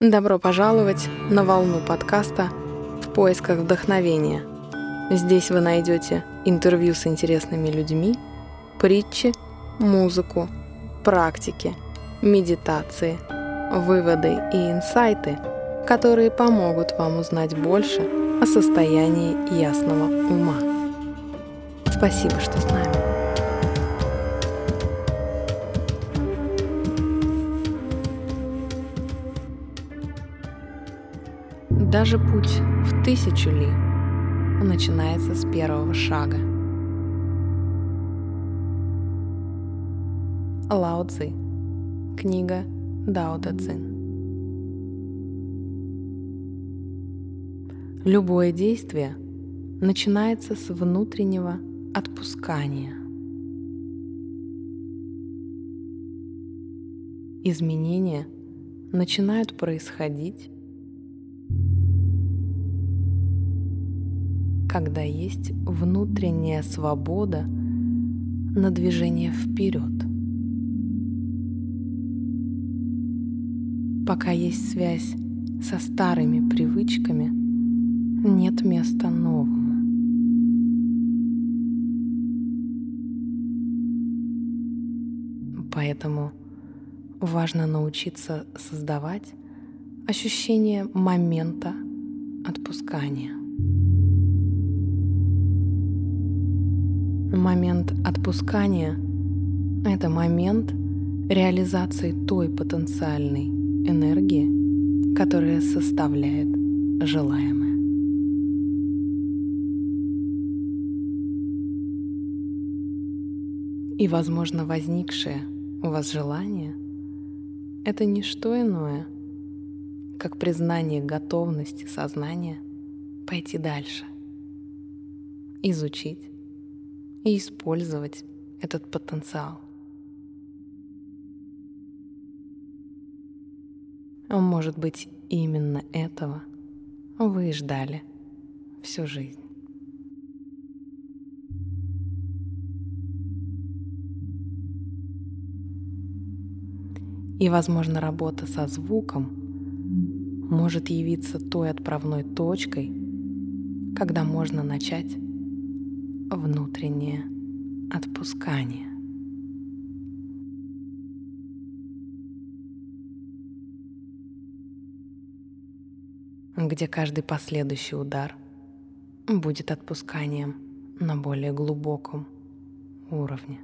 Добро пожаловать на волну подкаста «В поисках вдохновения». Здесь вы найдете интервью с интересными людьми, притчи, музыку, практики, медитации, выводы и инсайты, которые помогут вам узнать больше о состоянии ясного ума. Спасибо, что с нами. Даже путь в тысячу ли начинается с первого шага. Лао Цзи. Книга Дао Дэ Цин. Любое действие начинается с внутреннего отпускания. Изменения начинают происходить когда есть внутренняя свобода на движение вперед. Пока есть связь со старыми привычками, нет места новому. Поэтому важно научиться создавать ощущение момента отпускания. Момент отпускания — это момент реализации той потенциальной энергии, которая составляет желаемое. И, возможно, возникшее у вас желание — это не что иное, как признание готовности сознания пойти дальше, изучить, и использовать этот потенциал. Может быть, именно этого вы ждали всю жизнь. И, возможно, работа со звуком может явиться той отправной точкой, когда можно начать внутреннее отпускание. где каждый последующий удар будет отпусканием на более глубоком уровне.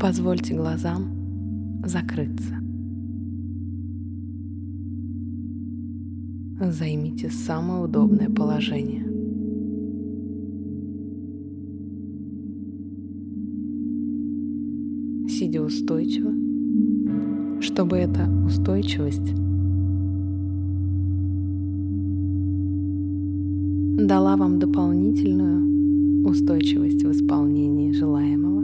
Позвольте глазам закрыться. Займите самое удобное положение. Сидя устойчиво, чтобы эта устойчивость дала вам дополнительную устойчивость в исполнении желаемого.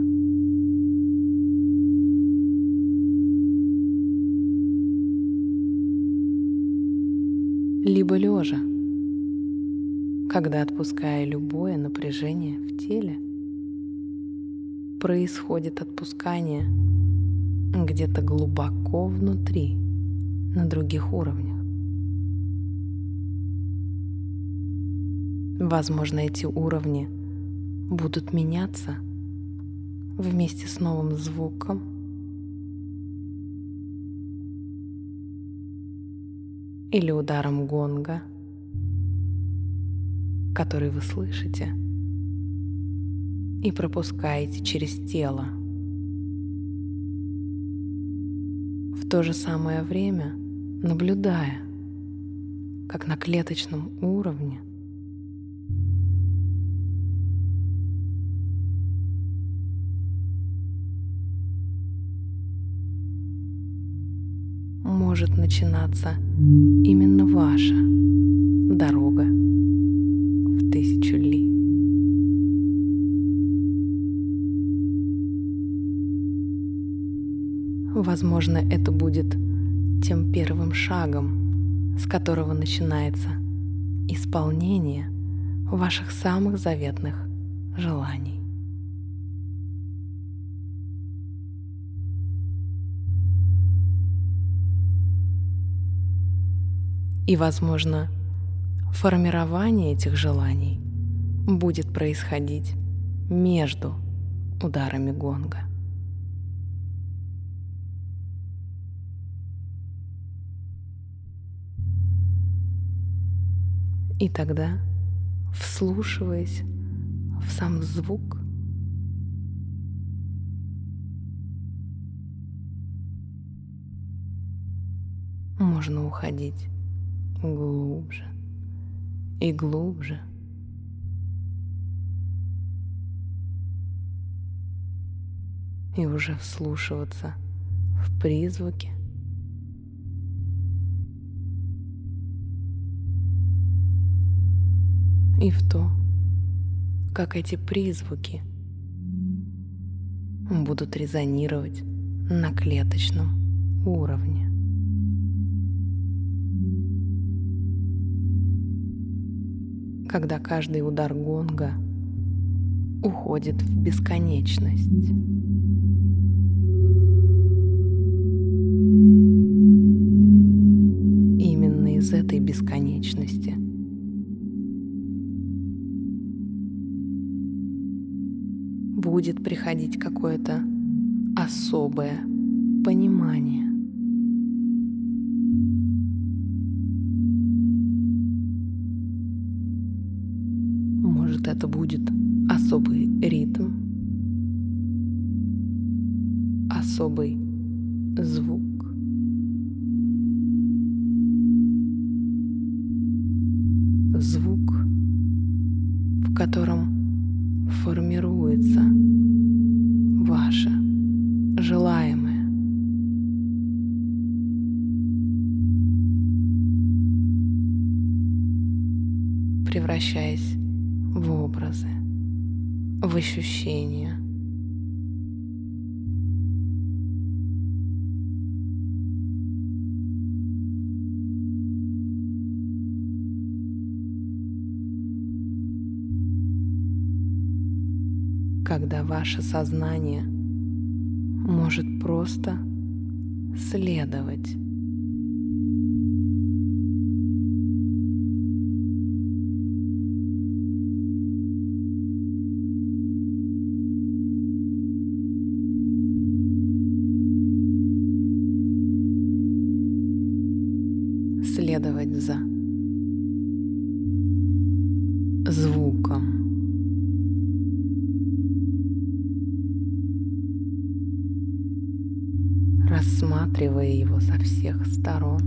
Либо лежа, когда отпуская любое напряжение в теле, происходит отпускание где-то глубоко внутри, на других уровнях. Возможно, эти уровни будут меняться вместе с новым звуком или ударом гонга, который вы слышите и пропускаете через тело. В то же самое время наблюдая, как на клеточном уровне может начинаться именно ваша дорога в тысячу ли. Возможно, это будет тем первым шагом, с которого начинается исполнение ваших самых заветных желаний. И, возможно, формирование этих желаний будет происходить между ударами гонга. И тогда, вслушиваясь в сам звук, можно уходить глубже и глубже. И уже вслушиваться в призвуки – и в то, как эти призвуки будут резонировать на клеточном уровне. Когда каждый удар гонга уходит в бесконечность. Именно из этой бесконечности – будет приходить какое-то особое понимание. В котором формируется ваше желаемое. превращаясь в образы, в ощущения. Когда ваше сознание может просто следовать. следовать за звуком. Рассматривая его со всех сторон.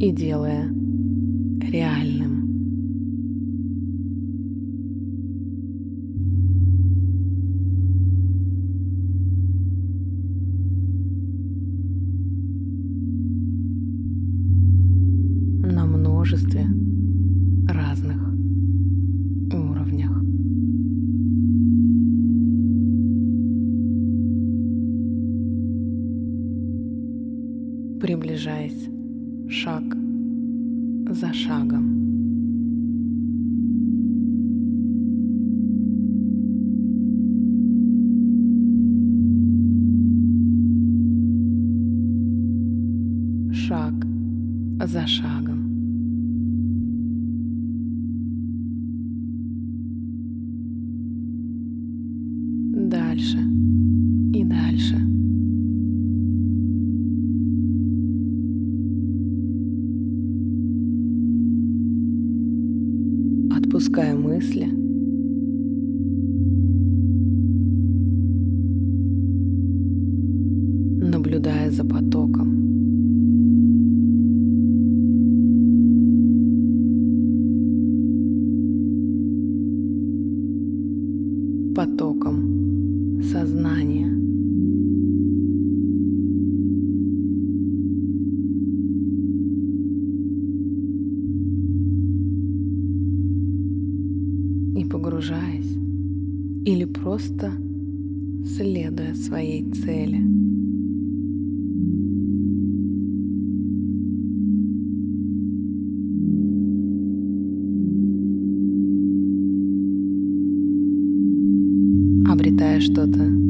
И делая реальным. множестве дальше и дальше. Отпуская мысли, наблюдая за потоком. потоком сознания. И погружаясь или просто следуя своей цели – что-то.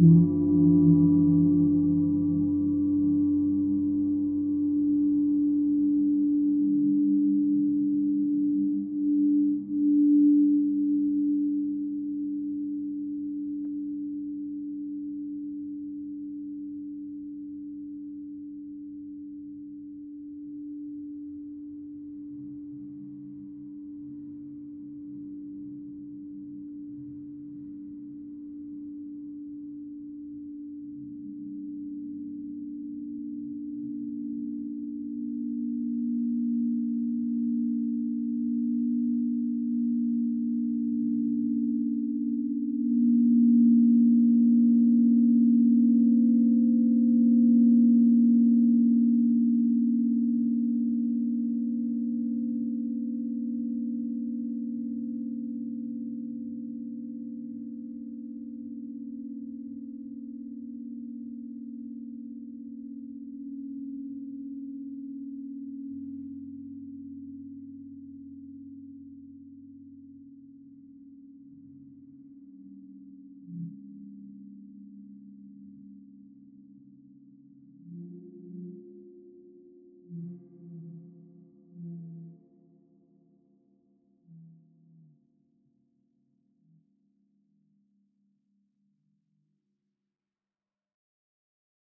Mm-hmm.